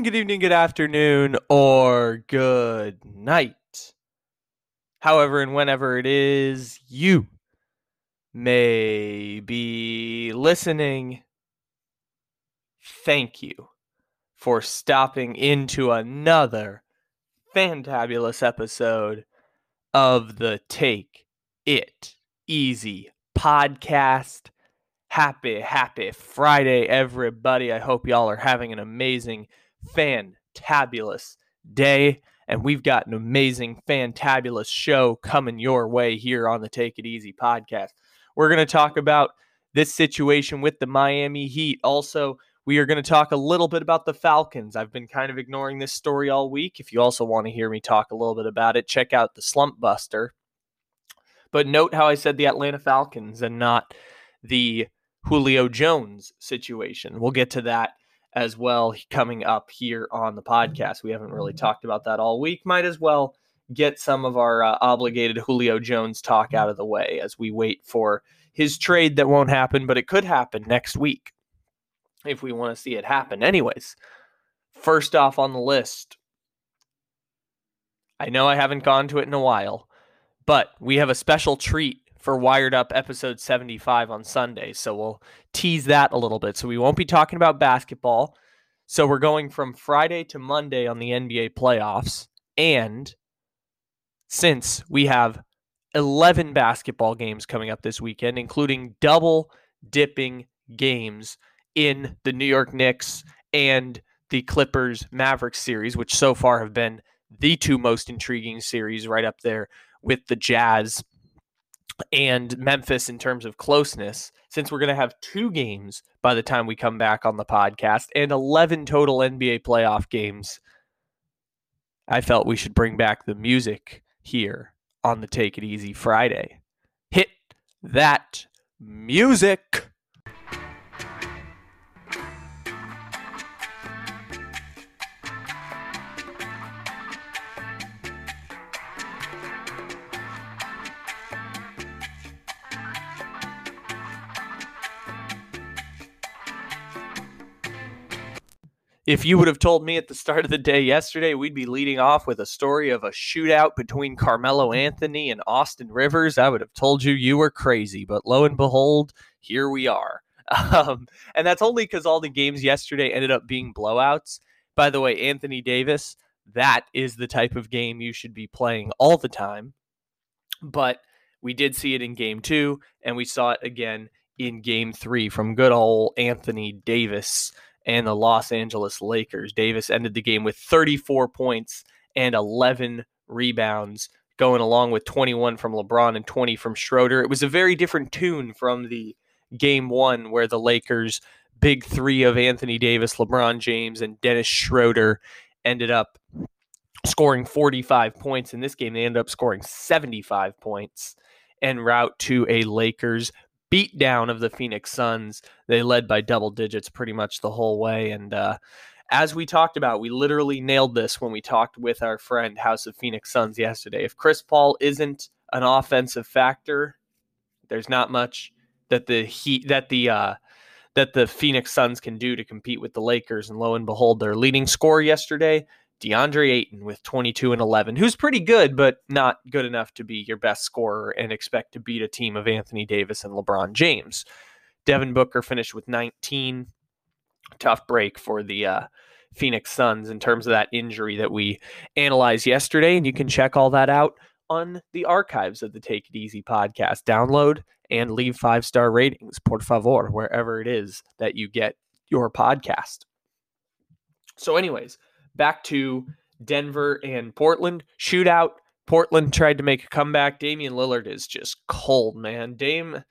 Morning, good evening, good afternoon, or good night. However, and whenever it is you may be listening, thank you for stopping into another fantabulous episode of the Take It Easy podcast. Happy, happy Friday, everybody. I hope y'all are having an amazing, fantabulous day. And we've got an amazing, fantabulous show coming your way here on the Take It Easy podcast. We're going to talk about this situation with the Miami Heat. Also, we are going to talk a little bit about the Falcons. I've been kind of ignoring this story all week. If you also want to hear me talk a little bit about it, check out the Slump Buster. But note how I said the Atlanta Falcons and not the Julio Jones situation. We'll get to that as well coming up here on the podcast. We haven't really talked about that all week. Might as well get some of our uh, obligated Julio Jones talk out of the way as we wait for his trade that won't happen, but it could happen next week if we want to see it happen. Anyways, first off on the list, I know I haven't gone to it in a while, but we have a special treat for Wired Up episode 75 on Sunday. So we'll tease that a little bit. So we won't be talking about basketball. So we're going from Friday to Monday on the NBA playoffs. And since we have 11 basketball games coming up this weekend, including double dipping games in the New York Knicks and the Clippers Mavericks series, which so far have been the two most intriguing series right up there with the Jazz and Memphis in terms of closeness, since we're going to have two games by the time we come back on the podcast and 11 total NBA playoff games, I felt we should bring back the music here on the Take It Easy Friday. Hit that music. If you would have told me at the start of the day yesterday, we'd be leading off with a story of a shootout between Carmelo Anthony and Austin Rivers, I would have told you you were crazy. But lo and behold, here we are. Um, and that's only because all the games yesterday ended up being blowouts. By the way, Anthony Davis, that is the type of game you should be playing all the time. But we did see it in game two, and we saw it again in game three from good old Anthony Davis and the Los Angeles Lakers. Davis ended the game with 34 points and 11 rebounds, going along with 21 from LeBron and 20 from Schroeder. It was a very different tune from the game one, where the Lakers' big three of Anthony Davis, LeBron James, and Dennis Schroeder ended up scoring 45 points. In this game, they ended up scoring 75 points en route to a Lakers beatdown of the Phoenix Suns. They led by double digits pretty much the whole way. And uh, as we talked about, we literally nailed this when we talked with our friend House of Phoenix Suns yesterday. If Chris Paul isn't an offensive factor, there's not much that the Heat that the uh, that the Phoenix Suns can do to compete with the Lakers. And lo and behold, their leading scorer yesterday, DeAndre Ayton, with 22 and 11, who's pretty good, but not good enough to be your best scorer and expect to beat a team of Anthony Davis and LeBron James. Devin Booker finished with 19. Tough break for the uh, Phoenix Suns in terms of that injury that we analyzed yesterday. And you can check all that out on the archives of the Take It Easy podcast. Download and leave five star ratings, por favor, wherever it is that you get your podcast. So, anyways, back to Denver and Portland shootout. Portland tried to make a comeback. Damian Lillard is just cold, man. Dame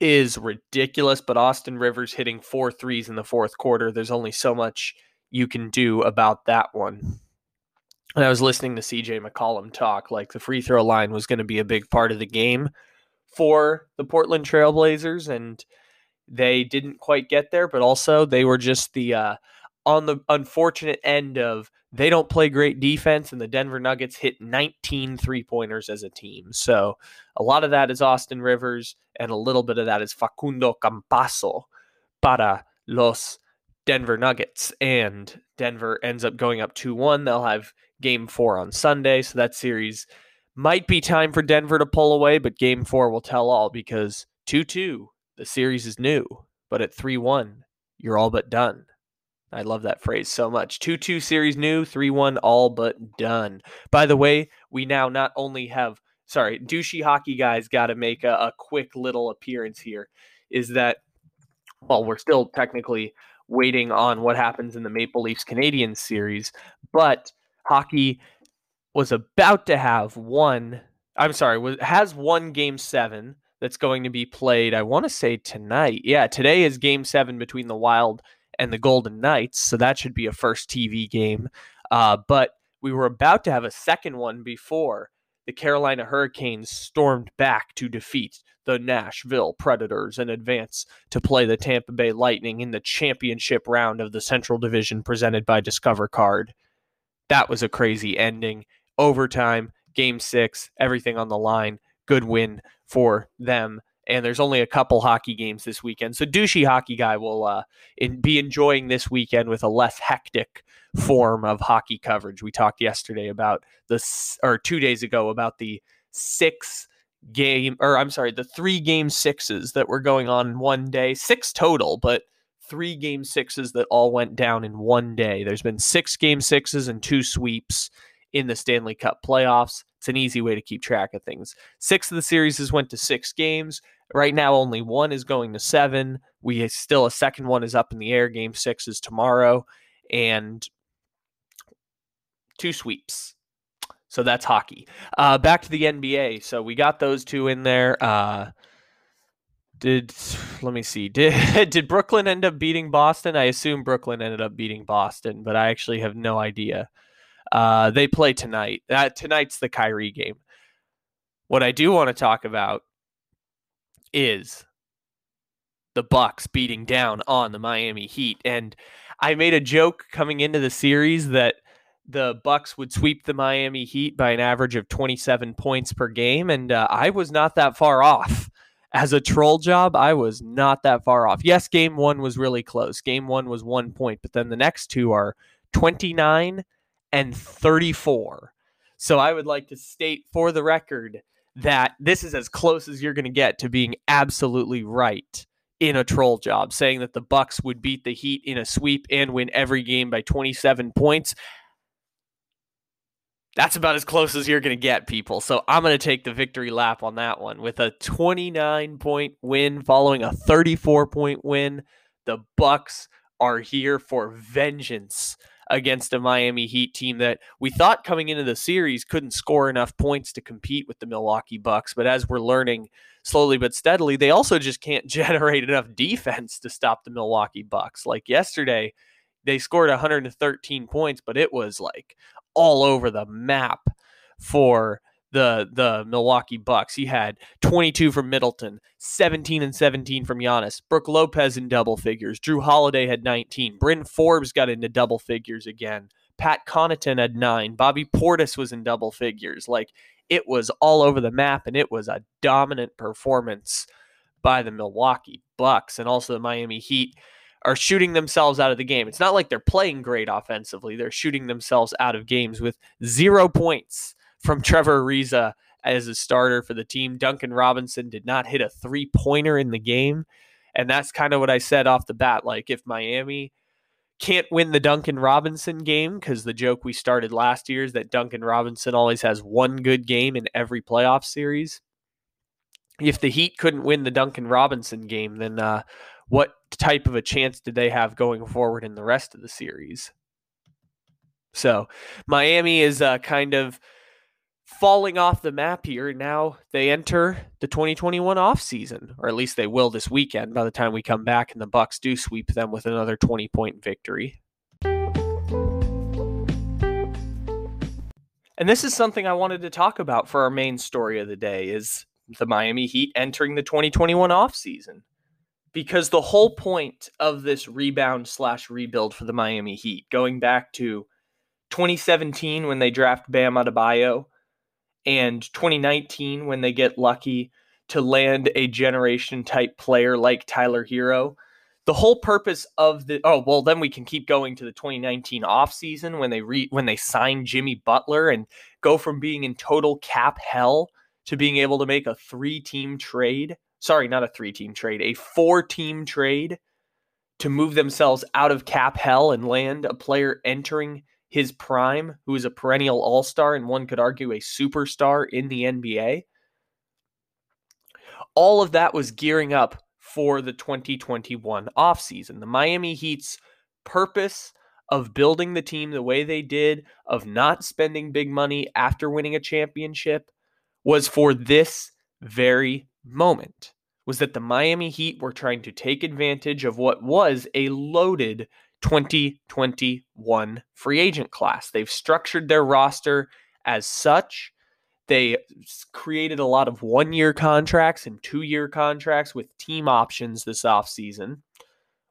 is ridiculous, but Austin Rivers hitting four threes in the fourth quarter. There's only so much you can do about that one. And I was listening to CJ McCollum talk like the free throw line was going to be a big part of the game for the Portland Trailblazers, and they didn't quite get there. But also, they were just the uh, on the unfortunate end of they don't play great defense, and the Denver Nuggets hit 19 three pointers as a team. So a lot of that is Austin Rivers, and a little bit of that is Facundo Campazzo para los Denver Nuggets. And Denver ends up going up 2 1. They'll have game four on Sunday. So that series might be time for Denver to pull away, but game four will tell all because 2 2, the series is new. But at 3 1, you're all but done. I love that phrase so much. 2 2 series new, 3 1 all but done. By the way, we now not only have, sorry, douchey hockey guys got to make a, a quick little appearance here. Is that, well, we're still technically waiting on what happens in the Maple Leafs Canadiens series, but hockey was about to have one. I'm sorry, was has one game seven that's going to be played. I want to say tonight. Yeah, today is game seven between the Wild and the Golden Knights, so that should be a first TV game. Uh, but we were about to have a second one before the Carolina Hurricanes stormed back to defeat the Nashville Predators and advance to play the Tampa Bay Lightning in the championship round of the Central Division presented by Discover Card. That was a crazy ending overtime, game six, everything on the line. Good win for them. And there's only a couple hockey games this weekend. So, douchey hockey guy will uh, in, be enjoying this weekend with a less hectic form of hockey coverage. We talked yesterday about this, or two days ago, about the six game, or I'm sorry, the three game sixes that were going on in one day, six total, but three game sixes that all went down in one day. There's been six game sixes and two sweeps in the Stanley Cup playoffs. It's an easy way to keep track of things. Six of the series went to six games. Right now, only one is going to seven. We still a second one is up in the air. Game six is tomorrow, and two sweeps. So that's hockey. Uh, back to the NBA. So we got those two in there. Uh, did let me see. Did did Brooklyn end up beating Boston? I assume Brooklyn ended up beating Boston, but I actually have no idea. Uh, they play tonight. That tonight's the Kyrie game. What I do want to talk about is the Bucks beating down on the Miami Heat, and I made a joke coming into the series that the Bucks would sweep the Miami Heat by an average of 27 points per game, and uh, I was not that far off. As a troll job, I was not that far off. Yes, game one was really close. Game one was one point, but then the next two are 29 and 34. So I would like to state for the record that this is as close as you're going to get to being absolutely right in a troll job saying that the bucks would beat the heat in a sweep and win every game by 27 points. That's about as close as you're going to get people. So i'm going to take the victory lap on that one with a 29 point win following a 34 point win. The bucks are here for vengeance against a Miami Heat team that we thought coming into the series couldn't score enough points to compete with the Milwaukee Bucks. But as we're learning slowly but steadily, they also just can't generate enough defense to stop the Milwaukee Bucks. Like yesterday, they scored 113 points, but it was like all over the map for the the Milwaukee Bucks. He had 22 from Middleton, 17 and 17 from Giannis. Brook Lopez in double figures. Jrue Holiday had 19. Bryn Forbes got into double figures again. Pat Connaughton had nine. Bobby Portis was in double figures. Like it was all over the map, and it was a dominant performance by the Milwaukee Bucks and also the Miami Heat are shooting themselves out of the game. It's not like they're playing great offensively. They're shooting themselves out of games with zero points from Trevor Ariza as a starter for the team. Duncan Robinson did not hit a three pointer in the game. And that's kind of what I said off the bat. Like, if Miami can't win the Duncan Robinson game, because the joke we started last year is that Duncan Robinson always has one good game in every playoff series. If the Heat couldn't win the Duncan Robinson game, then uh, what type of a chance did they have going forward in the rest of the series? So Miami is uh, kind of falling off the map here. Now they enter the 2021 offseason, or at least they will this weekend by the time we come back and the Bucks do sweep them with another 20 point victory. And this is something I wanted to talk about for our main story of the day is the Miami Heat entering the 2021 offseason because the whole point of this rebound slash rebuild for the Miami Heat, going back to 2017 when they draft Bam Adebayo, and 2019 when they get lucky to land a generation type player like Tyler Herro. The whole purpose of the oh well then we can keep going to the 2019 offseason when they re, when they sign Jimmy Butler and go from being in total cap hell to being able to make a three team trade sorry, not a three team trade, a four team trade to move themselves out of cap hell and land a player entering his prime who is a perennial all star and one could argue a superstar in the NBA. All of that was gearing up for the 2021 offseason. The Miami Heat's purpose of building the team the way they did, of not spending big money after winning a championship, was for this very moment was that the Miami Heat were trying to take advantage of what was a loaded 2021 free agent class. They've structured their roster as such. They created a lot of one year contracts and two year contracts with team options this offseason,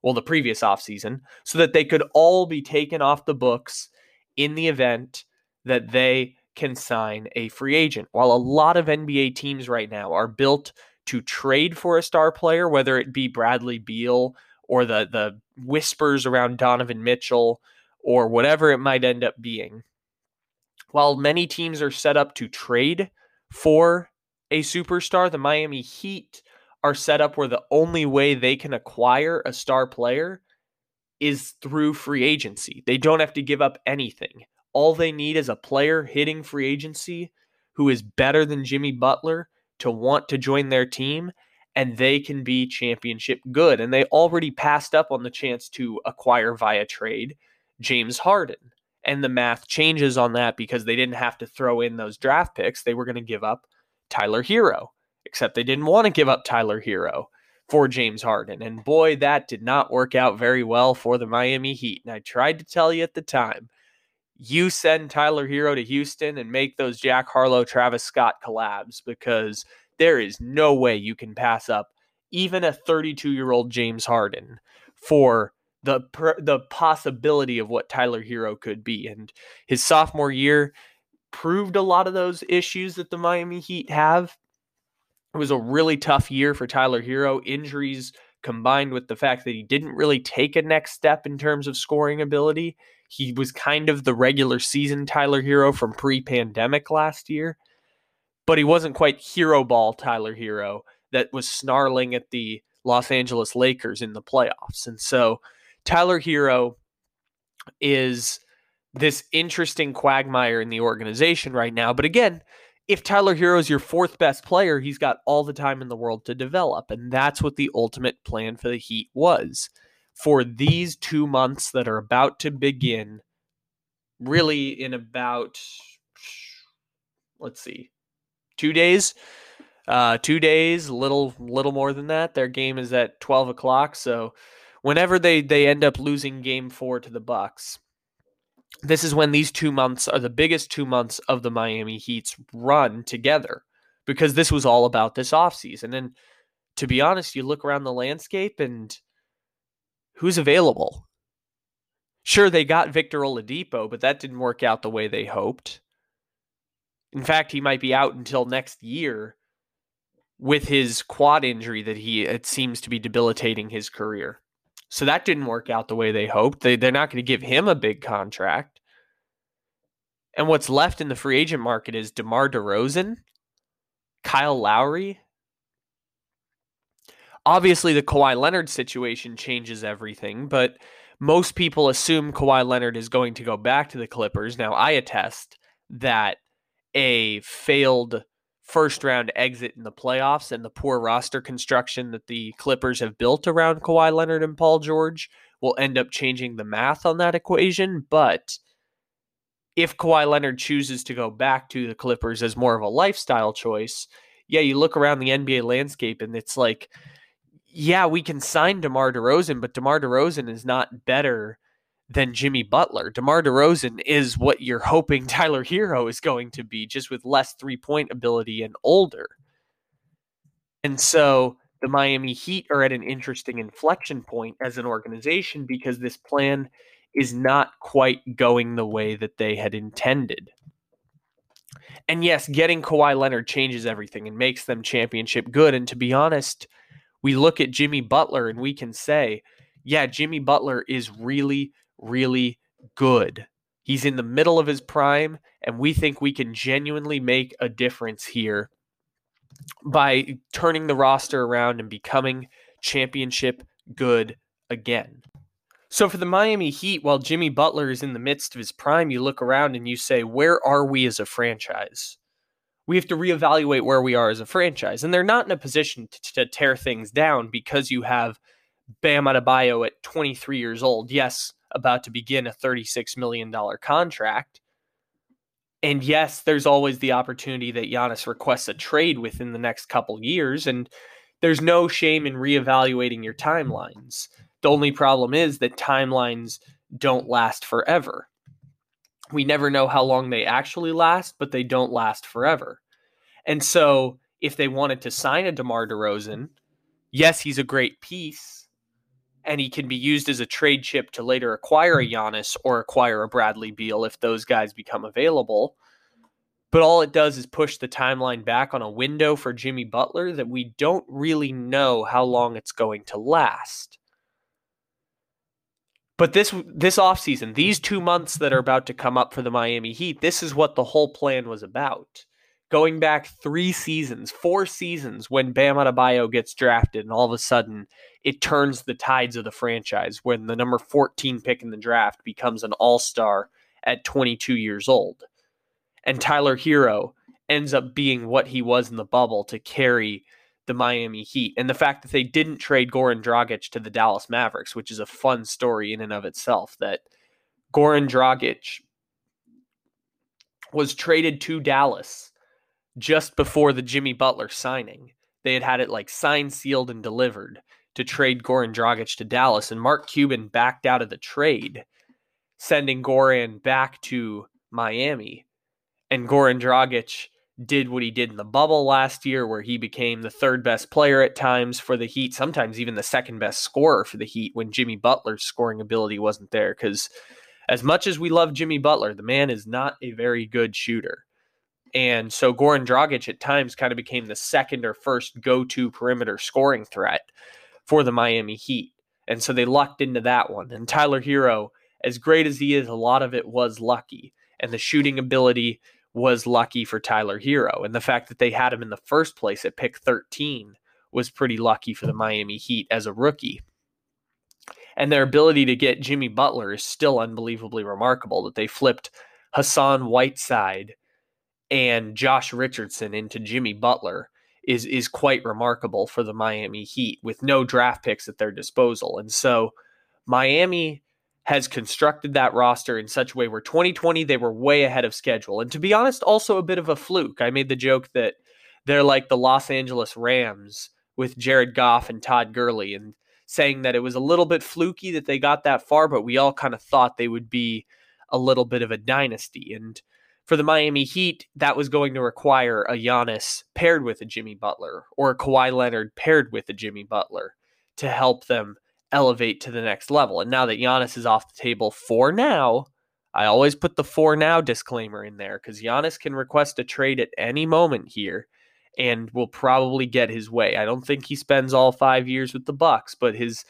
well, the previous offseason, so that they could all be taken off the books in the event that they can sign a free agent. While a lot of NBA teams right now are built to trade for a star player, whether it be Bradley Beal or the the whispers around Donovan Mitchell or whatever it might end up being. While many teams are set up to trade for a superstar, the Miami Heat are set up where the only way they can acquire a star player is through free agency. They don't have to give up anything. All they need is a player hitting free agency who is better than Jimmy Butler to want to join their team and they can be championship good. And they already passed up on the chance to acquire via trade James Harden. And the math changes on that because they didn't have to throw in those draft picks. They were going to give up Tyler Herro, except they didn't want to give up Tyler Herro for James Harden. And boy, that did not work out very well for the Miami Heat. And I tried to tell you at the time you send Tyler Herro to Houston and make those Jack Harlow, Travis Scott collabs because there is no way you can pass up even a 32 year old James Harden for the the possibility of what Tyler Herro could be. And his sophomore year proved a lot of those issues that the Miami Heat have. It was a really tough year for Tyler Herro. Injuries combined with the fact that he didn't really take a next step in terms of scoring ability he was kind of the regular season Tyler Herro from pre pandemic last year, but he wasn't quite hero ball Tyler Herro that was snarling at the Los Angeles Lakers in the playoffs. And so Tyler Herro is this interesting quagmire in the organization right now. But again, if Tyler Herro is your fourth best player, he's got all the time in the world to develop. And that's what the ultimate plan for the Heat was for these two months that are about to begin, really in about, let's see, two days. Uh, two days, little little more than that. Their game is at twelve o'clock. So, whenever they they end up losing Game Four to the Bucks, this is when these two months are the biggest two months of the Miami Heat's run together because this was all about this offseason. And to be honest, you look around the landscape and who's available? Sure, they got Victor Oladipo, but that didn't work out the way they hoped. In fact, he might be out until next year with his quad injury that he it seems to be debilitating his career. So that didn't work out the way they hoped. They they're not going to give him a big contract. And what's left in the free agent market is DeMar DeRozan, Kyle Lowry. Obviously, the Kawhi Leonard situation changes everything, but most people assume Kawhi Leonard is going to go back to the Clippers. Now, I attest that a failed first round exit in the playoffs and the poor roster construction that the Clippers have built around Kawhi Leonard and Paul George will end up changing the math on that equation. But if Kawhi Leonard chooses to go back to the Clippers as more of a lifestyle choice, yeah, you look around the NBA landscape and it's like, yeah, we can sign DeMar DeRozan, but DeMar DeRozan is not better than Jimmy Butler. DeMar DeRozan is what you're hoping Tyler Herro is going to be, just with less three point ability and older. And so the Miami Heat are at an interesting inflection point as an organization because this plan is not quite going the way that they had intended. And yes, getting Kawhi Leonard changes everything and makes them championship good. And to be honest, we look at Jimmy Butler and we can say, yeah, Jimmy Butler is really, really good. He's in the middle of his prime, and we think we can genuinely make a difference here by turning the roster around and becoming championship good again. So for the Miami Heat, while Jimmy Butler is in the midst of his prime, you look around and you say, where are we as a franchise? We have to reevaluate where we are as a franchise. And they're not in a position to, to tear things down because you have Bam Adebayo at 23 years old. Yes, about to begin a $36 million contract. And yes, there's always the opportunity that Giannis requests a trade within the next couple years. And there's no shame in reevaluating your timelines. The only problem is that timelines don't last forever. We never know how long they actually last, but they don't last forever. And so, if they wanted to sign a DeMar DeRozan, yes, he's a great piece and he can be used as a trade chip to later acquire a hmm. Giannis or acquire a Bradley Beal if those guys become available. But all it does is push the timeline back on a window for Jimmy Butler that we don't really know how long it's going to last. But this this offseason, these two months that are about to come up for the Miami Heat, this is what the whole plan was about going back three seasons, four seasons when Bam Adebayo gets drafted, and all of a sudden it turns the tides of the franchise when the number 14 pick in the draft becomes an all star at 22 years old. And Tyler Herro ends up being what he was in the bubble to carry the Miami Heat. And the fact that they didn't trade Goran Dragic to the Dallas Mavericks, which is a fun story in and of itself, that Goran Dragic was traded to Dallas just before the Jimmy Butler signing. They had had it like signed, sealed, and delivered to trade Goran Dragic to Dallas, and Mark Cuban backed out of the trade, sending Goran back to Miami. And Goran Dragic did what he did in the bubble last year, where he became the third best player at times for the Heat, sometimes even the second best scorer for the Heat when Jimmy Butler's scoring ability wasn't there. Because as much as we love Jimmy Butler, the man is not a very good shooter. And so Goran Dragic at times kind of became the second or first go to perimeter scoring threat for the Miami Heat. And so they lucked into that one. And Tyler Herro, as great as he is, a lot of it was lucky. And the shooting ability was lucky for Tyler Herro. And the fact that they had him in the first place at pick 13 was pretty lucky for the Miami Heat as a rookie. And their ability to get Jimmy Butler is still unbelievably remarkable that they flipped Hassan Whiteside and Josh Richardson into Jimmy Butler is is quite remarkable for the Miami Heat with no draft picks at their disposal. And so Miami has constructed that roster in such a way where 2020 they were way ahead of schedule. And to be honest, also a bit of a fluke. I made the joke that they're like the Los Angeles Rams with Jared Goff and Todd Gurley and saying that it was a little bit fluky that they got that far, but we all kind of thought they would be a little bit of a dynasty. And for the Miami Heat, that was going to require a Giannis paired with a Jimmy Butler or a Kawhi Leonard paired with a Jimmy Butler to help them elevate to the next level. And now that Giannis is off the table for now, I always put the for now disclaimer in there because Giannis can request a trade at any moment here and will probably get his way. I don't think he spends all five years with the Bucks, but his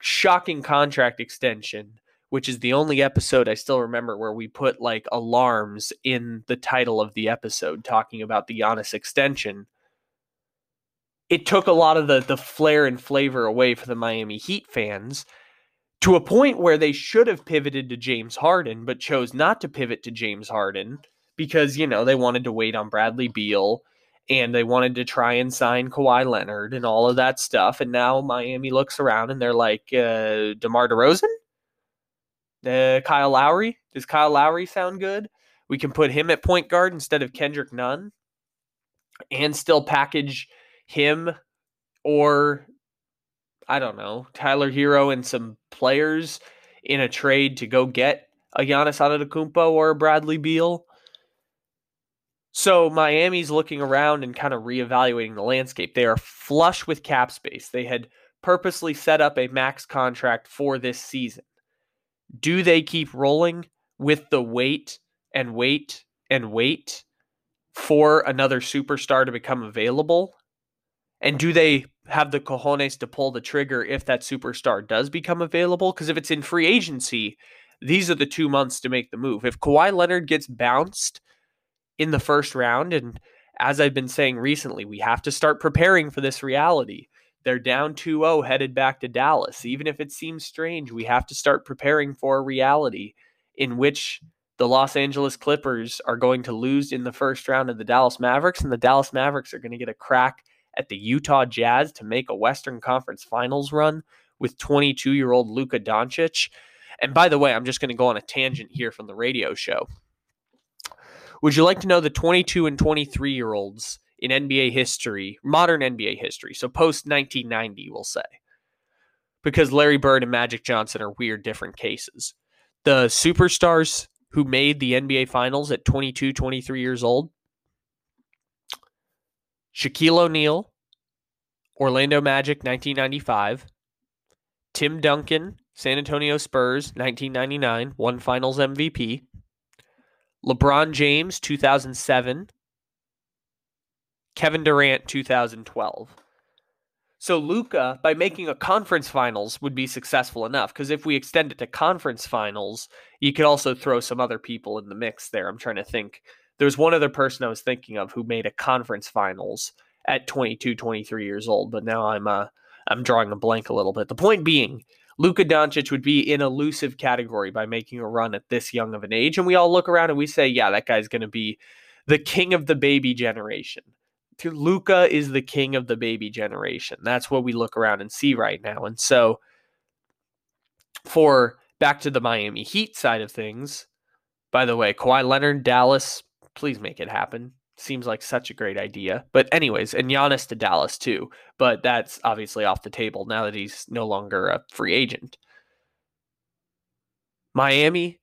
shocking contract extension, which is the only episode I still remember where we put like alarms in the title of the episode talking about the Giannis extension. It took a lot of the the flair and flavor away for the Miami Heat fans to a point where they should have pivoted to James Harden, but chose not to pivot to James Harden because, you know, they wanted to wait on Bradley Beal and they wanted to try and sign Kawhi Leonard and all of that stuff. And now Miami looks around and they're like, uh, DeMar DeRozan? Uh, Kyle Lowry? Does Kyle Lowry sound good? We can put him at point guard instead of Kendrick Nunn and still package him or I don't know, Tyler Herro and some players in a trade to go get a Giannis Antetokounmpo or a Bradley Beal. So Miami's looking around and kind of reevaluating the landscape. They are flush with cap space. They had purposely set up a max contract for this season. Do they keep rolling with the wait and wait and wait for another superstar to become available? And do they have the cojones to pull the trigger if that superstar does become available? Because if it's in free agency, these are the two months to make the move. If Kawhi Leonard gets bounced in the first round, and as I've been saying recently, we have to start preparing for this reality. They're down 2 0 headed back to Dallas. Even if it seems strange, we have to start preparing for a reality in which the Los Angeles Clippers are going to lose in the first round of the Dallas Mavericks, and the Dallas Mavericks are going to get a crack at the Utah Jazz to make a Western Conference Finals run with 22 year old Luka Doncic. And by the way, I'm just going to go on a tangent here from the radio show. Would you like to know the 22 and 23 year olds in NBA history, modern NBA history, so post 1990, we'll say? Because Larry Bird and Magic Johnson are weird, different cases. The superstars who made the NBA Finals at 22, 23 years old Shaquille O'Neal, Orlando Magic 1995, Tim Duncan, San Antonio Spurs 1999, one finals MVP, LeBron James 2007, Kevin Durant 2012. So Luka, by making a conference finals, would be successful enough. Because if we extend it to conference finals, you could also throw some other people in the mix there. I'm trying to think there's one other person I was thinking of who made a conference finals at 22, 23 years old, but now I'm uh, I'm drawing a blank a little bit. The point being, Luka Doncic would be in elusive category by making a run at this young of an age, and we all look around and we say, yeah, that guy's going to be the king of the baby generation. Luka is the king of the baby generation. That's what we look around and see right now. And so, for back to the Miami Heat side of things, by the way, Kawhi Leonard, Dallas, please make it happen. Seems like such a great idea. But anyways, and Giannis to Dallas too. But that's obviously off the table now that he's no longer a free agent. Miami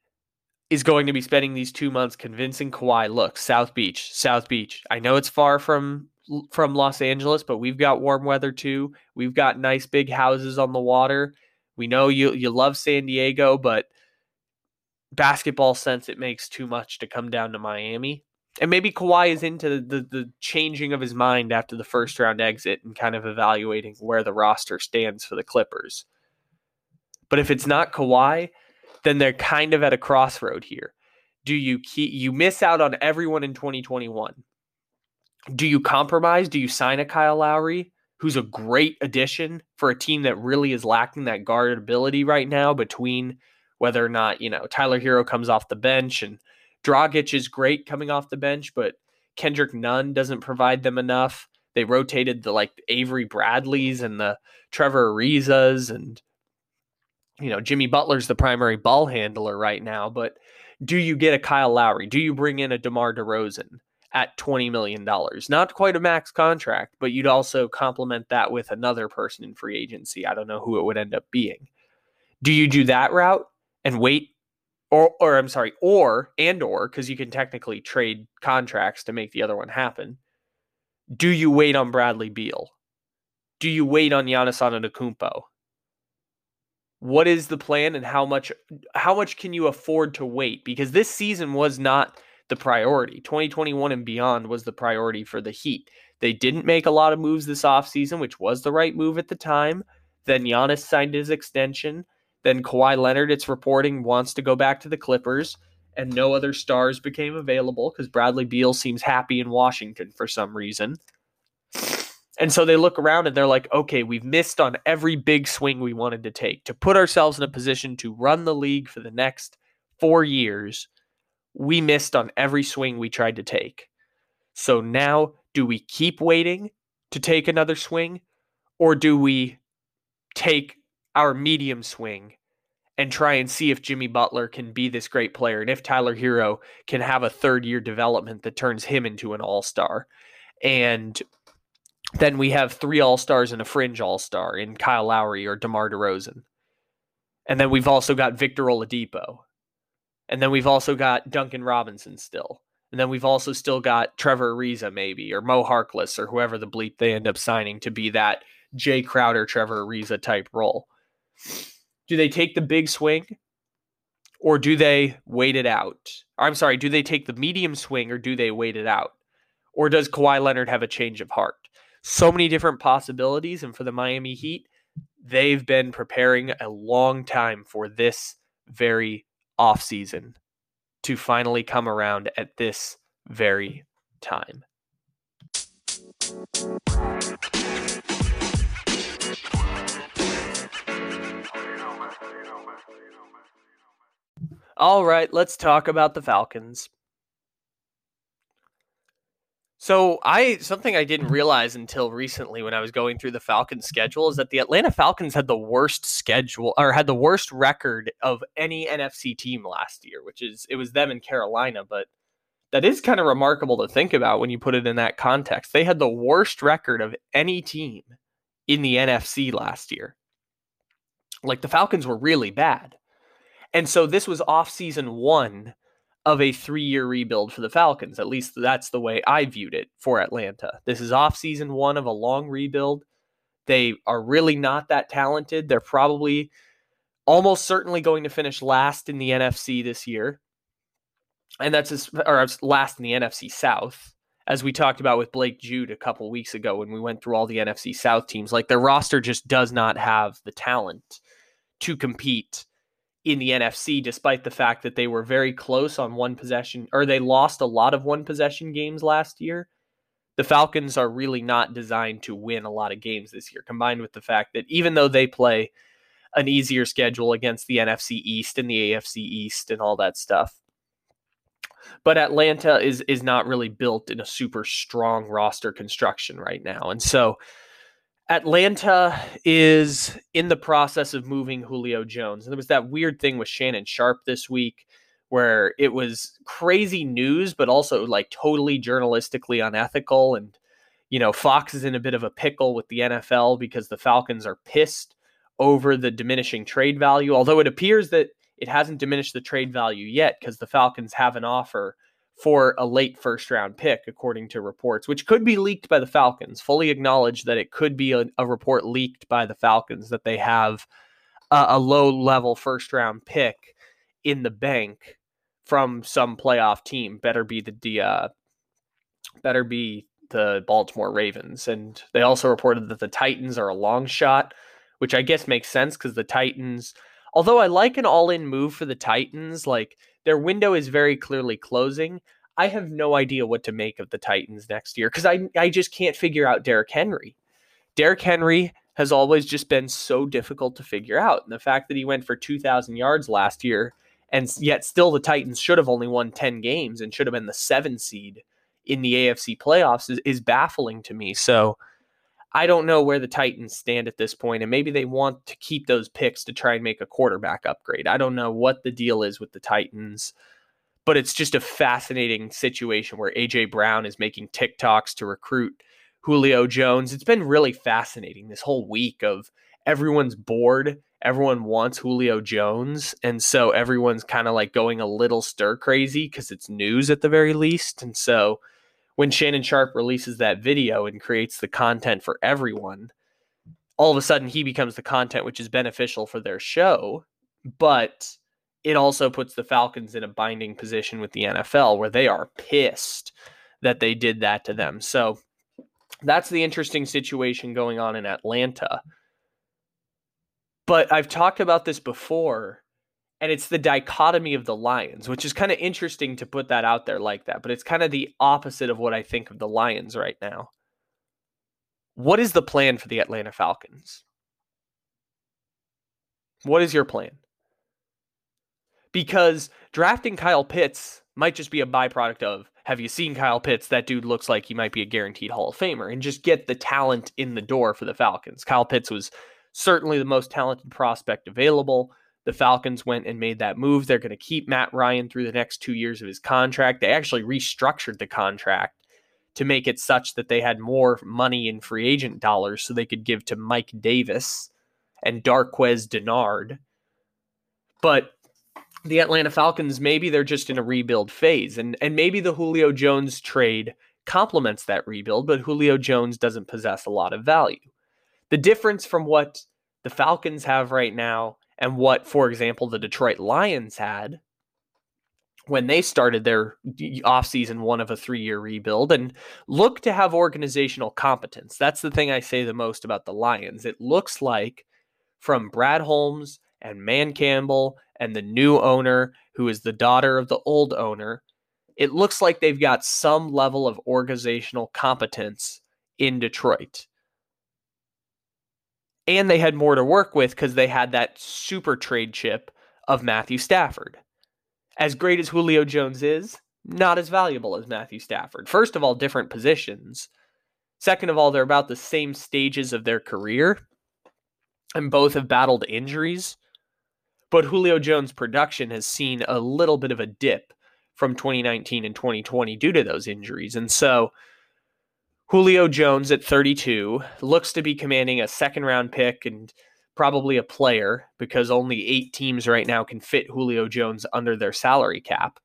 is going to be spending these two months convincing Kawhi, look, South Beach, South Beach. I know it's far from from Los Angeles, but we've got warm weather too. We've got nice big houses on the water. We know you you love San Diego, but basketball sense, it makes too much to come down to Miami. And maybe Kawhi is into the, the, the changing of his mind after the first round exit and kind of evaluating where the roster stands for the Clippers. But if it's not Kawhi, then they're kind of at a crossroad here. Do you keep you miss out on everyone in 2021? Do you compromise? Do you sign a Kyle Lowry, who's a great addition for a team that really is lacking that guard ability right now between whether or not, you know, Tyler Herro comes off the bench and Dragic is great coming off the bench, but Kendrick Nunn doesn't provide them enough. They rotated the like Avery Bradleys and the Trevor Arizas and you know, Jimmy Butler's the primary ball handler right now, but do you get a Kyle Lowry? Do you bring in a DeMar DeRozan at $20 million? Not quite a max contract, but you'd also complement that with another person in free agency. I don't know who it would end up being. Do you do that route? and wait or or I'm sorry, or and or because you can technically trade contracts to make the other one happen. Do you wait on Bradley Beal? Do you wait on Giannis Antetokounmpo? What is the plan and how much how much can you afford to wait? Because this season was not the priority. 2021 and beyond was the priority for the Heat. They didn't make a lot of moves this offseason, which was the right move at the time. Then Giannis signed his extension. Then Kawhi Leonard, it's reporting, wants to go back to the Clippers, and no other stars became available because Bradley Beal seems happy in Washington for some reason. And so they look around and they're like, okay, we've missed on every big swing we wanted to take to put ourselves in a position to run the league for the next four years. We missed on every swing we tried to take. So now, do we keep waiting to take another swing or do we take our medium swing and try and see if Jimmy Butler can be this great player and if Tyler Herro can have a third year development that turns him into an all star. And then we have three all stars and a fringe all star in Kyle Lowry or DeMar DeRozan. And then we've also got Victor Oladipo. And then we've also got Duncan Robinson still. And then we've also still got Trevor Ariza, maybe, or Mo Harkless, or whoever the bleep they end up signing to be that Jae Crowder, Trevor Ariza type role. Do they take the big swing or do they wait it out? I'm sorry, do they take the medium swing or do they wait it out? Or does Kawhi Leonard have a change of heart? So many different possibilities. And for the Miami Heat, they've been preparing a long time for this very offseason to finally come around at this very time. All right, let's talk about the Falcons. So I something I didn't realize until recently when I was going through the Falcons schedule is that the Atlanta Falcons had the worst schedule or had the worst record of any NFC team last year, which is it was them in Carolina, but that is kind of remarkable to think about when you put it in that context. They had the worst record of any team in the NFC last year. Like the Falcons were really bad. And so this was off season 1 of a three year rebuild for the Falcons. At least that's the way I viewed it for Atlanta. This is off season one of a long rebuild. They are really not that talented. They're probably almost certainly going to finish last in the NFC this year. And that's as, or last in the NFC South, as we talked about with Blake Jude a couple weeks ago when we went through all the NFC South teams. Like their roster just does not have the talent to compete in the NFC, despite the fact that they were very close on one possession, or they lost a lot of one possession games last year. The Falcons are really not designed to win a lot of games this year, combined with the fact that even though they play an easier schedule against the NFC East and the AFC East and all that stuff, but Atlanta is is not really built in a super strong roster construction right now. And so Atlanta is in the process of moving Julio Jones. And there was that weird thing with Shannon Sharpe this week where it was crazy news, but also like totally journalistically unethical. And, you know, Fox is in a bit of a pickle with the NFL because the Falcons are pissed over the diminishing trade value, although it appears that it hasn't diminished the trade value yet because the Falcons have an offer for a late first round pick, according to reports, which could be leaked by the Falcons. Fully acknowledge that it could be a, a report leaked by the Falcons that they have a, a low level first round pick in the bank from some playoff team. Better be the uh, better be the Baltimore Ravens. And they also reported that the Titans are a long shot, which I guess makes sense because the Titans, although I like an all in move for the Titans, like their window is very clearly closing. I have no idea what to make of the Titans next year because I, I just can't figure out Derrick Henry. Derrick Henry has always just been so difficult to figure out. And the fact that he went for 2,000 yards last year, and yet still the Titans should have only won 10 games and should have been the seven seed in the AFC playoffs is, is baffling to me. So I don't know where the Titans stand at this point, and maybe they want to keep those picks to try and make a quarterback upgrade. I don't know what the deal is with the Titans, but it's just a fascinating situation where AJ Brown is making TikToks to recruit Julio Jones. It's been really fascinating this whole week of everyone's bored everyone wants Julio Jones. And so everyone's kind of like going a little stir crazy because it's news at the very least. And so when Shannon Sharpe releases that video and creates the content for everyone, all of a sudden he becomes the content which is beneficial for their show. But it also puts the Falcons in a binding position with the NFL where they are pissed that they did that to them. So that's the interesting situation going on in Atlanta. But I've talked about this before, and it's the dichotomy of the Lions, which is kind of interesting to put that out there like that. But it's kind of the opposite of what I think of the Lions right now. What is the plan for the Atlanta Falcons? What is your plan? Because drafting Kyle Pitts might just be a byproduct of have you seen Kyle Pitts? That dude looks like he might be a guaranteed Hall of Famer and just get the talent in the door for the Falcons. Kyle Pitts was certainly the most talented prospect available. The Falcons went and made that move. They're going to keep Matt Ryan through the next two years of his contract. They actually restructured the contract to make it such that they had more money in free agent dollars so they could give to Mike Davis and Darqueze Dennard. But the Atlanta Falcons, maybe they're just in a rebuild phase. And, and maybe the Julio Jones trade complements that rebuild, but Julio Jones doesn't possess a lot of value. The difference from what the Falcons have right now and what, for example, the Detroit Lions had when they started their offseason one of a three year rebuild and look to have organizational competence. That's the thing I say the most about the Lions. It looks like from Brad Holmes and Dan Campbell and the new owner, who is the daughter of the old owner, it looks like they've got some level of organizational competence in Detroit. And they had more to work with because they had that super trade chip of Matthew Stafford. As great as Julio Jones is, not as valuable as Matthew Stafford. First of all, different positions. Second of all, they're about the same stages of their career, and both have battled injuries. But Julio Jones' production has seen a little bit of a dip from 2019 and 2020 due to those injuries. And so Julio Jones at 32 looks to be commanding a second round pick and probably a player because only eight teams right now can fit Julio Jones under their salary cap.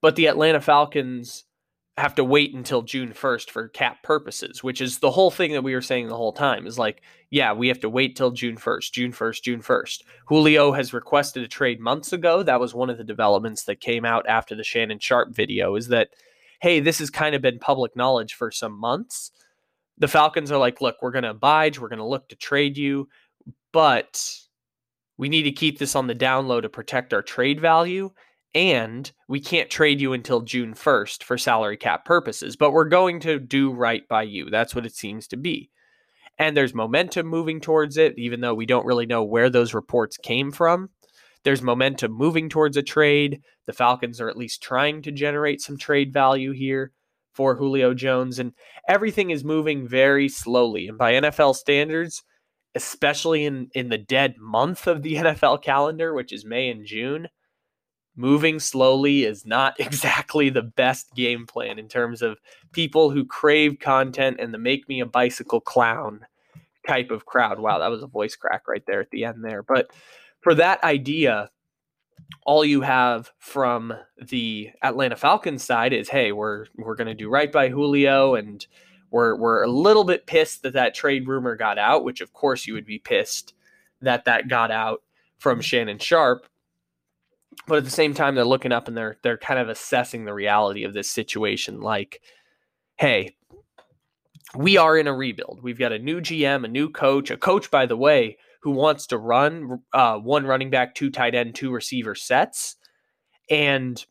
But the Atlanta Falcons have to wait until June 1st for cap purposes, which is the whole thing that we were saying the whole time is like, yeah, we have to wait till June 1st, June 1st, June 1st. Julio has requested a trade months ago. That was one of the developments that came out after the Shannon Sharpe video is that, hey, this has kind of been public knowledge for some months. The Falcons are like, look, we're going to abide, we're going to look to trade you, but we need to keep this on the down low to protect our trade value and we can't trade you until June 1st for salary cap purposes, but we're going to do right by you. That's what it seems to be. And there's momentum moving towards it, even though we don't really know where those reports came from. There's momentum moving towards a trade. The Falcons are at least trying to generate some trade value here for Julio Jones, and everything is moving very slowly. And by NFL standards, especially in, in the dead month of the NFL calendar, which is May and June, moving slowly is not exactly the best game plan in terms of people who crave content and the make me a bicycle clown type of crowd. Wow, that was a voice crack right there at the end there. But for that idea, all you have from the Atlanta Falcons side is, hey, we're we're going to do right by Julio and we're we're a little bit pissed that that trade rumor got out, which of course you would be pissed that that got out from Shannon Sharpe. but at the same time they're looking up and they're they're kind of assessing the reality of this situation like hey we are in a rebuild we've got a new gm a new coach a coach by the way who wants to run uh, one running back two tight end two receiver sets and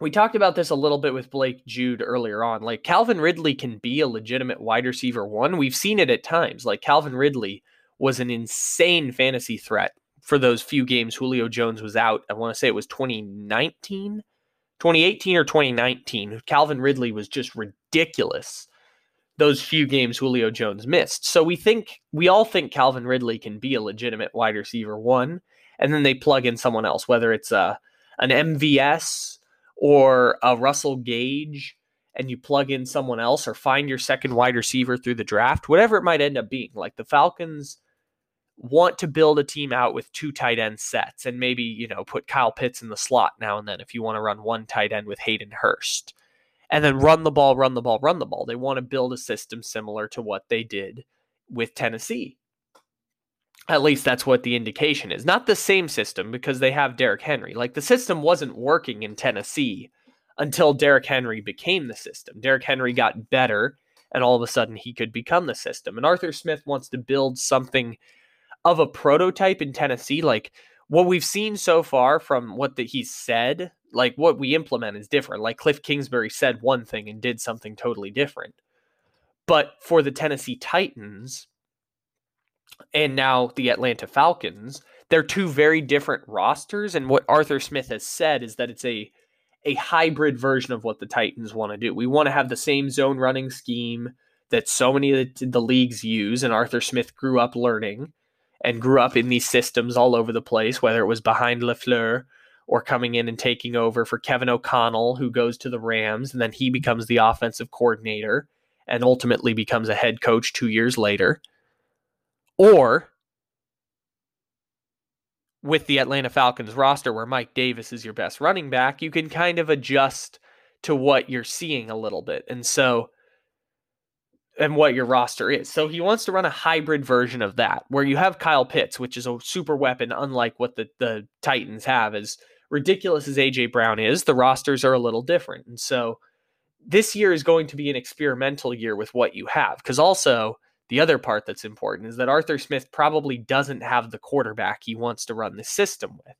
we talked about this a little bit with Blake Jude earlier on. Like Calvin Ridley can be a legitimate wide receiver one. We've seen it at times. Like Calvin Ridley was an insane fantasy threat for those few games Julio Jones was out. I want to say it was 2019, 2018 or 2019. Calvin Ridley was just ridiculous. Those few games Julio Jones missed. So we think we all think Calvin Ridley can be a legitimate wide receiver one, and then they plug in someone else, whether it's a an MVS or a Russell Gage, and you plug in someone else or find your second wide receiver through the draft, whatever it might end up being. Like the Falcons want to build a team out with two tight end sets and maybe, you know, put Kyle Pitts in the slot now and then if you want to run one tight end with Hayden Hurst. And then run the ball, run the ball, run the ball. They want to build a system similar to what they did with Tennessee. At least that's what the indication is. Not the same system because they have Derrick Henry. Like the system wasn't working in Tennessee until Derrick Henry became the system. Derrick Henry got better and all of a sudden he could become the system. And Arthur Smith wants to build something of a prototype in Tennessee. Like what we've seen so far from what the, he's said, like what we implement is different. Like Cliff Kingsbury said one thing and did something totally different. But for the Tennessee Titans and now the Atlanta Falcons, they're two very different rosters. And what Arthur Smith has said is that it's a a hybrid version of what the Titans want to do. We want to have the same zone running scheme that so many of the, the leagues use, and Arthur Smith grew up learning and grew up in these systems all over the place, whether it was behind LaFleur or coming in and taking over for Kevin O'Connell, who goes to the Rams, and then he becomes the offensive coordinator and ultimately becomes a head coach two years later. Or with the Atlanta Falcons roster where Mike Davis is your best running back, you can kind of adjust to what you're seeing a little bit. And so and what your roster is. So he wants to run a hybrid version of that where you have Kyle Pitts, which is a super weapon unlike what the the Titans have as ridiculous as AJ Brown is, the rosters are a little different. And so this year is going to be an experimental year with what you have because also the other part that's important is that Arthur Smith probably doesn't have the quarterback he wants to run the system with.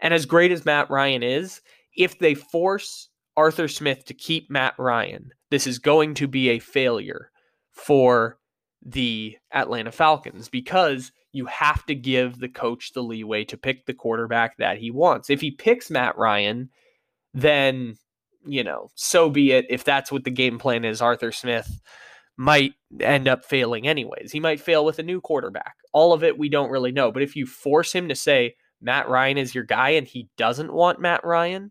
And as great as Matt Ryan is, if they force Arthur Smith to keep Matt Ryan, this is going to be a failure for the Atlanta Falcons because you have to give the coach the leeway to pick the quarterback that he wants. If he picks Matt Ryan, then, you know, so be it. If that's what the game plan is, Arthur Smith might end up failing anyways. He might fail with a new quarterback. All of it we don't really know. But if you force him to say Matt Ryan is your guy and he doesn't want Matt Ryan,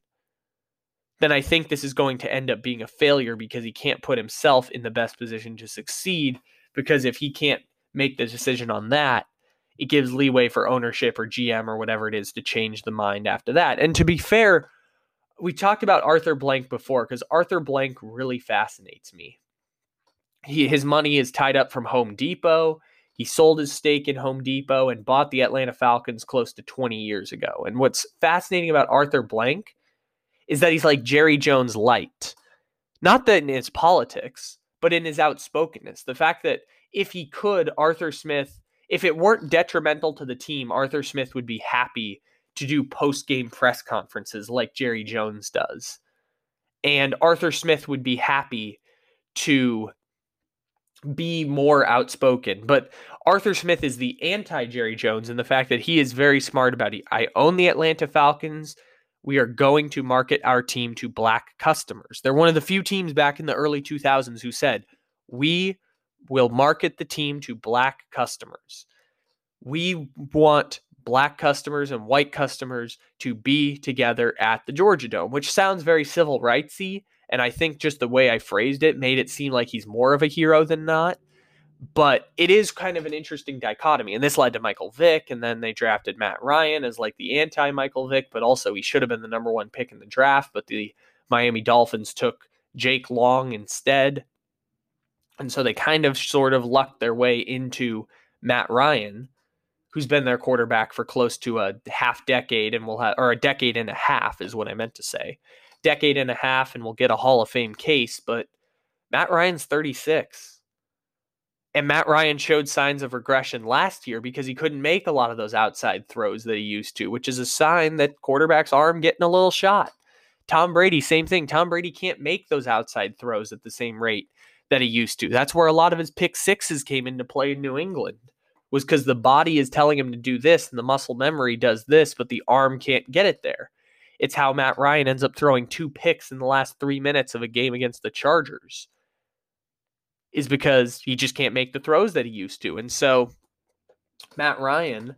then I think this is going to end up being a failure because he can't put himself in the best position to succeed. Because if he can't make the decision on that, it gives leeway for ownership or GM or whatever it is to change the mind after that. And to be fair, we talked about Arthur Blank before because Arthur Blank really fascinates me he, his money is tied up from Home Depot. He sold his stake in Home Depot and bought the Atlanta Falcons close to 20 years ago. And what's fascinating about Arthur Blank is that he's like Jerry Jones light. Not that in his politics, but in his outspokenness. The fact that if he could, Arthur Smith, if it weren't detrimental to the team, Arthur Smith would be happy to do post game press conferences like Jerry Jones does. And Arthur Smith would be happy to be more outspoken. But Arthur Smith is the anti Jerry Jones in the fact that he is very smart about it. I own the Atlanta Falcons. We are going to market our team to black customers. They're one of the few teams back in the early 2000s who said, We will market the team to black customers. We want black customers and white customers to be together at the Georgia Dome, which sounds very civil rightsy and I think just the way I phrased it made it seem like he's more of a hero than not. But it is kind of an interesting dichotomy. And this led to Michael Vick. And then they drafted Matt Ryan as like the anti Michael Vick, but also he should have been the number one pick in the draft. But the Miami Dolphins took Jake Long instead. And so they kind of sort of lucked their way into Matt Ryan, who's been their quarterback for close to a half decade and will have, or a decade and a half is what I meant to say decade and a half and we'll get a Hall of Fame case, but Matt Ryan's 36. And Matt Ryan showed signs of regression last year because he couldn't make a lot of those outside throws that he used to, which is a sign that quarterback's arm getting a little shot. Tom Brady, same thing. Tom Brady can't make those outside throws at the same rate that he used to. That's where a lot of his pick sixes came into play in New England, was because the body is telling him to do this and the muscle memory does this, but the arm can't get it there. It's how Matt Ryan ends up throwing two picks in the last three minutes of a game against the Chargers, is because he just can't make the throws that he used to. And so Matt Ryan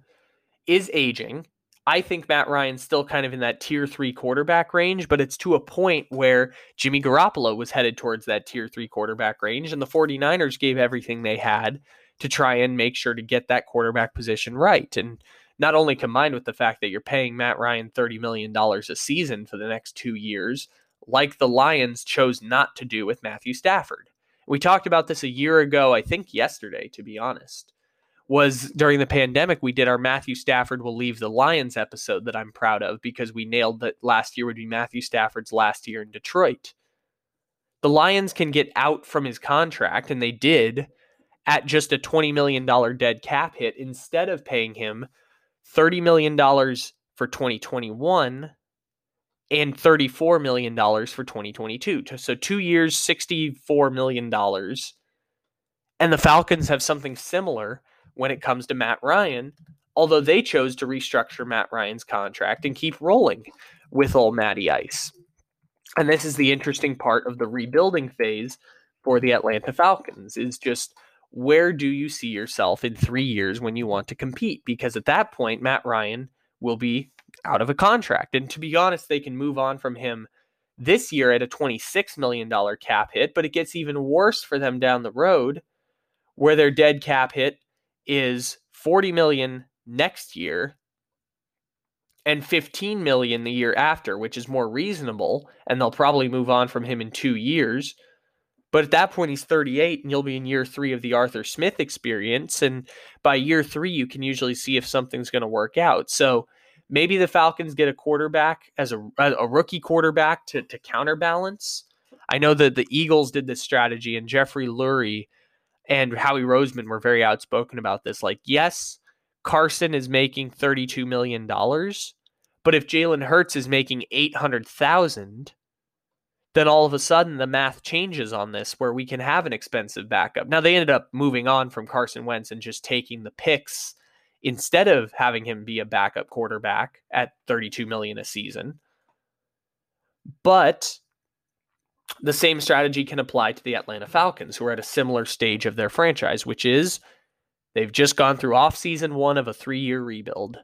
is aging. I think Matt Ryan's still kind of in that tier three quarterback range, but it's to a point where Jimmy Garoppolo was headed towards that tier three quarterback range, and the 49ers gave everything they had to try and make sure to get that quarterback position right. And not only combined with the fact that you're paying Matt Ryan $30 million a season for the next two years, like the Lions chose not to do with Matthew Stafford. We talked about this a year ago, I think yesterday, to be honest. Was during the pandemic, we did our Matthew Stafford will leave the Lions episode that I'm proud of because we nailed that last year would be Matthew Stafford's last year in Detroit. The Lions can get out from his contract, and they did at just a $20 million dead cap hit instead of paying him $30 million for 2021 and $34 million for 2022. So two years, $64 million. And the Falcons have something similar when it comes to Matt Ryan, although they chose to restructure Matt Ryan's contract and keep rolling with old Matty Ice. And this is the interesting part of the rebuilding phase for the Atlanta Falcons is just where do you see yourself in three years when you want to compete? Because at that point, Matt Ryan will be out of a contract. And to be honest, they can move on from him this year at a $26 million cap hit, but it gets even worse for them down the road where their dead cap hit is 40 million next year and 15 million the year after, which is more reasonable and they'll probably move on from him in 2 years. But at that point he's 38 and you'll be in year 3 of the Arthur Smith experience and by year 3 you can usually see if something's going to work out. So Maybe the Falcons get a quarterback as a, a rookie quarterback to, to counterbalance. I know that the Eagles did this strategy, and Jeffrey Lurie and Howie Roseman were very outspoken about this. Like, yes, Carson is making $32 million, but if Jalen Hurts is making 800,000, then all of a sudden the math changes on this where we can have an expensive backup. Now they ended up moving on from Carson Wentz and just taking the picks instead of having him be a backup quarterback at 32 million a season. But the same strategy can apply to the Atlanta Falcons, who are at a similar stage of their franchise, which is they've just gone through off season one of a three year rebuild.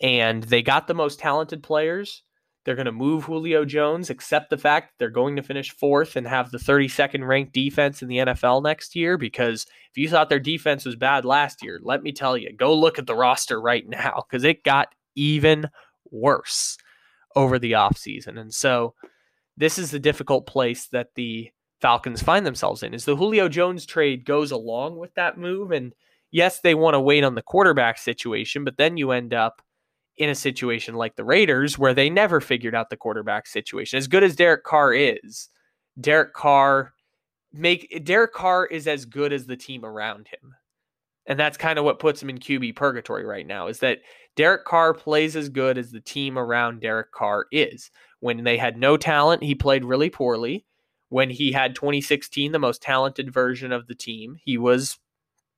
And they got the most talented players. They're going to move Julio Jones, accept the fact they're going to finish fourth and have the 32nd ranked defense in the NFL next year. Because if you thought their defense was bad last year, let me tell you, go look at the roster right now because it got even worse over the offseason. And so this is the difficult place that the Falcons find themselves in. Is the Julio Jones trade goes along with that move. And yes, they want to wait on the quarterback situation, but then you end up in a situation like the Raiders where they never figured out the quarterback situation. As good as Derek Carr is, Derek Carr make Derek Carr is as good as the team around him. And that's kind of what puts him in QB purgatory right now is that Derek Carr plays as good as the team around Derek Carr is. When they had no talent, he played really poorly. When he had 2016, the most talented version of the team, he was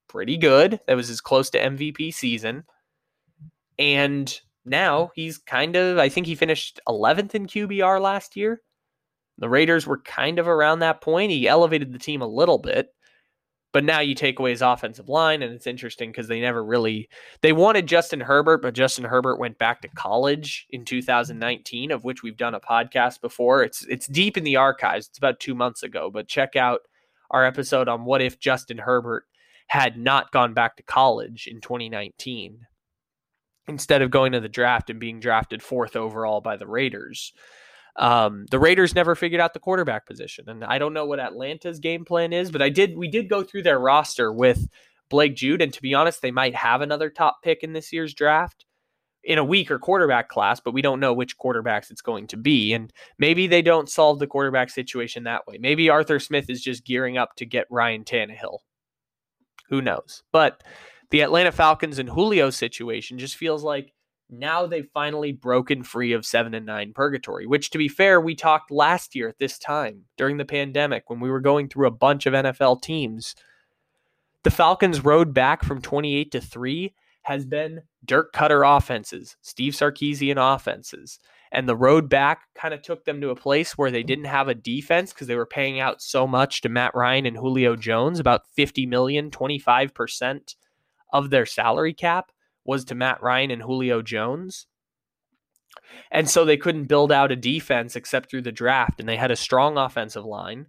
pretty good. That was as close to MVP season. And now he's kind of, I think he finished 11th in QBR last year. The Raiders were kind of around that point. He elevated the team a little bit, but now you take away his offensive line, and it's interesting because they never really they wanted Justin Herbert, but Justin Herbert went back to college in 2019, of which we've done a podcast before. It's it's deep in the archives. It's about two months ago, but check out our episode on what if Justin Herbert had not gone back to college in 2019 instead of going to the draft and being drafted fourth overall by the Raiders. Um, the Raiders never figured out the quarterback position, and I don't know what Atlanta's game plan is, but I did. We did go through their roster with Blake Jude, and to be honest, they might have another top pick in this year's draft in a weaker quarterback class, but we don't know which quarterbacks it's going to be. And maybe they don't solve the quarterback situation that way. Maybe Arthur Smith is just gearing up to get Ryan Tannehill. Who knows? But the Atlanta Falcons and Julio situation just feels like now they've finally broken free of seven and nine purgatory, which to be fair, we talked last year at this time during the pandemic when we were going through a bunch of NFL teams. The Falcons' road back from 28 to 3 has been Dirk Koetter offenses, Steve Sarkisian offenses. And the road back kind of took them to a place where they didn't have a defense because they were paying out so much to Matt Ryan and Julio Jones, about 50 million, 25% of their salary cap was to Matt Ryan and Julio Jones. And so they couldn't build out a defense except through the draft. And they had a strong offensive line.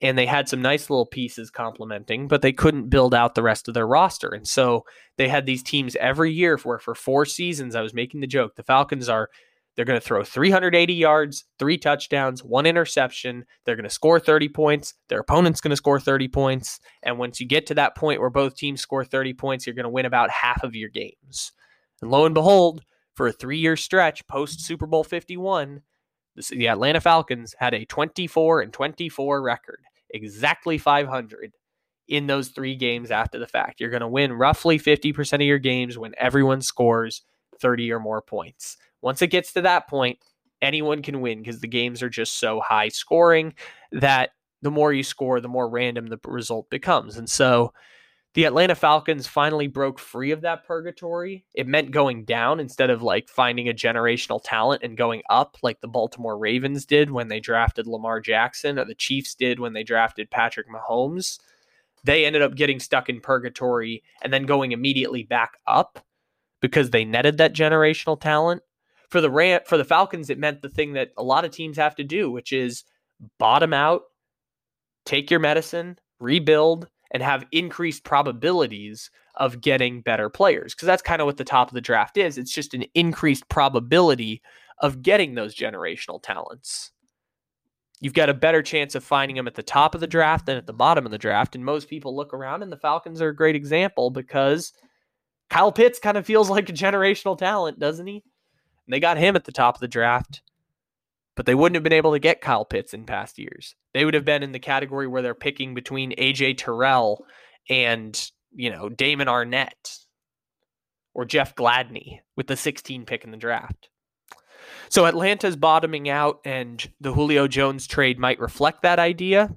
and they had some nice little pieces complementing, but they couldn't build out the rest of their roster. And so they had these teams every year where for four seasons, I was making the joke, the Falcons are they're going to throw 380 yards, three touchdowns, one interception. They're going to score 30 points. Their opponent's going to score 30 points. And once you get to that point where both teams score 30 points, you're going to win about half of your games. And lo and behold, for a three year stretch post Super Bowl 51, the Atlanta Falcons had a 24 and 24 record, exactly 500 in those three games after the fact. You're going to win roughly 50% of your games when everyone scores 30 or more points. Once it gets to that point, anyone can win because the games are just so high scoring that the more you score, the more random the result becomes. And so the Atlanta Falcons finally broke free of that purgatory. It meant going down instead of like finding a generational talent and going up like the Baltimore Ravens did when they drafted Lamar Jackson or the Chiefs did when they drafted Patrick Mahomes. They ended up getting stuck in purgatory and then going immediately back up because they netted that generational talent. For the Ram- for the Falcons, it meant the thing that a lot of teams have to do, which is bottom out, take your medicine, rebuild, and have increased probabilities of getting better players. Because that's kind of what the top of the draft is. It's just an increased probability of getting those generational talents. You've got a better chance of finding them at the top of the draft than at the bottom of the draft. And most people look around, and the Falcons are a great example because Kyle Pitts kind of feels like a generational talent, doesn't he? And they got him at the top of the draft but they wouldn't have been able to get Kyle Pitts in past years. They would have been in the category where they're picking between AJ Terrell and, you know, Damon Arnette or Jeff Gladney with the 16 pick in the draft. So Atlanta's bottoming out, and the Julio Jones trade might reflect that idea.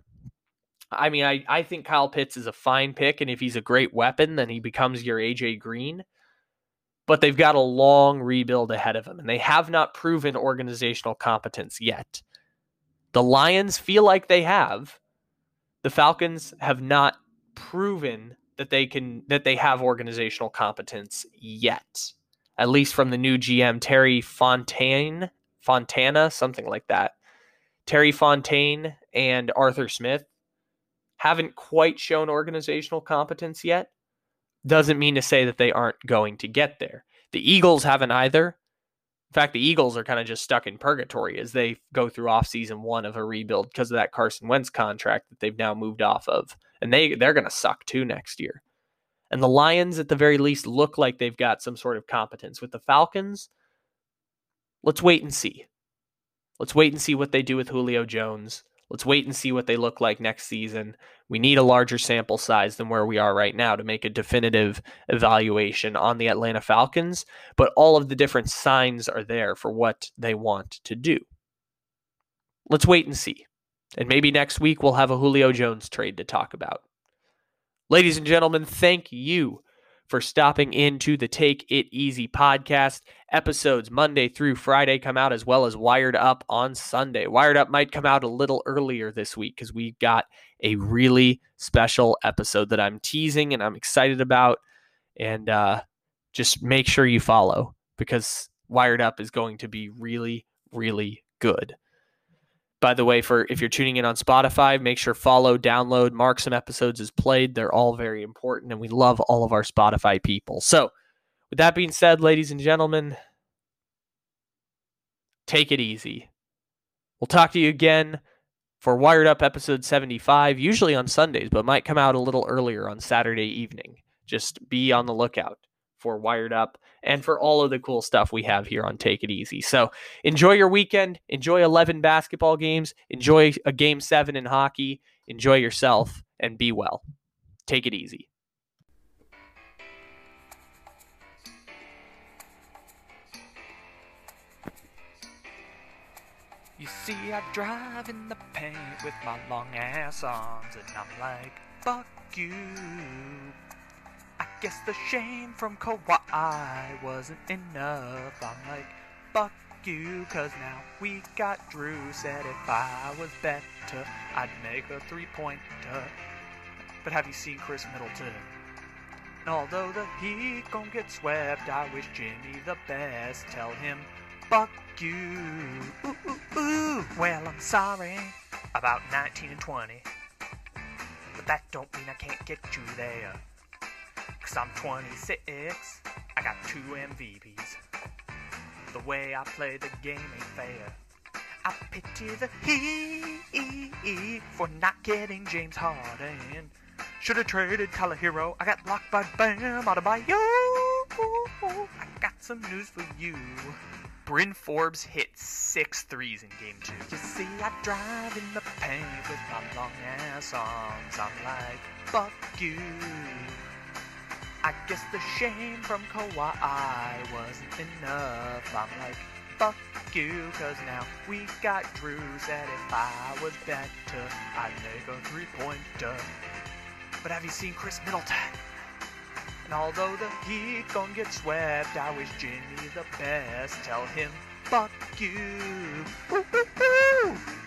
I mean, I, I think Kyle Pitts is a fine pick, and if he's a great weapon, then he becomes your AJ Green but they've got a long rebuild ahead of them, and they have not proven organizational competence yet. The Lions feel like they have. The Falcons have not proven that they can that they have organizational competence yet. At least from the new GM Terry Fontaine, Fontana, something like that. Terry Fontaine and Arthur Smith haven't quite shown organizational competence yet doesn't mean to say that they aren't going to get there. The Eagles haven't either. In fact, the Eagles are kind of just stuck in purgatory as they go through off season one of a rebuild because of that Carson Wentz contract that they've now moved off of. And they, they're going to suck too next year. And the Lions, at the very least, look like they've got some sort of competence. With the Falcons, let's wait and see. Let's wait and see what they do with Julio Jones. Let's wait and see what they look like next season. We need a larger sample size than where we are right now to make a definitive evaluation on the Atlanta Falcons, but all of the different signs are there for what they want to do. Let's wait and see. And maybe next week we'll have a Julio Jones trade to talk about. Ladies and gentlemen, thank you for stopping into the Take It Easy podcast. Episodes Monday through Friday come out as well as Wired Up on Sunday. Wired Up might come out a little earlier this week because we got a really special episode that I'm teasing and I'm excited about. And uh, just make sure you follow because Wired Up is going to be really, really good. By the way, for if you're tuning in on Spotify, make sure follow, download, mark some episodes as played. They're all very important, and we love all of our Spotify people. So, with that being said, ladies and gentlemen, take it easy. We'll talk to you again for Wired Up episode 75, usually on Sundays, but might come out a little earlier on Saturday evening. Just be on the lookout for Wired Up and for all of the cool stuff we have here on Take It Easy. So enjoy your weekend. Enjoy 11 basketball games. Enjoy a game seven in hockey. Enjoy yourself and be well. Take it easy. You see, I drive in the paint with my long ass arms, and I'm like, fuck you. I guess the shame from Kawhi wasn't enough. I'm like, fuck you, cause now we got Jrue. Said if I was better, I'd make a three pointer. But have you seen Khris Middleton? And although the Heat gon' get swept, I wish Jimmy the best. Tell him, fuck you. Ooh, ooh, ooh. Well, I'm sorry about 19 and 20. But that don't mean I can't get you there. Cause I'm 26, I got two MVPs. The way I play the game ain't fair. I pity the Heat for not getting James Harden. Should have traded Tyler Herro. I got blocked by Bam out of you. I got some news for you. Bryn Forbes hit six threes in game two. You see, I drive in the paint with my long ass arms. I'm like, fuck you. I guess the shame from Kawhi wasn't enough. I'm like, fuck you, cause now we got Jrue said if I was better, I'd make a three pointer. But have you seen Khris Middleton? And although the Heat gon' get swept, I wish Jimmy the best. Tell him, fuck you.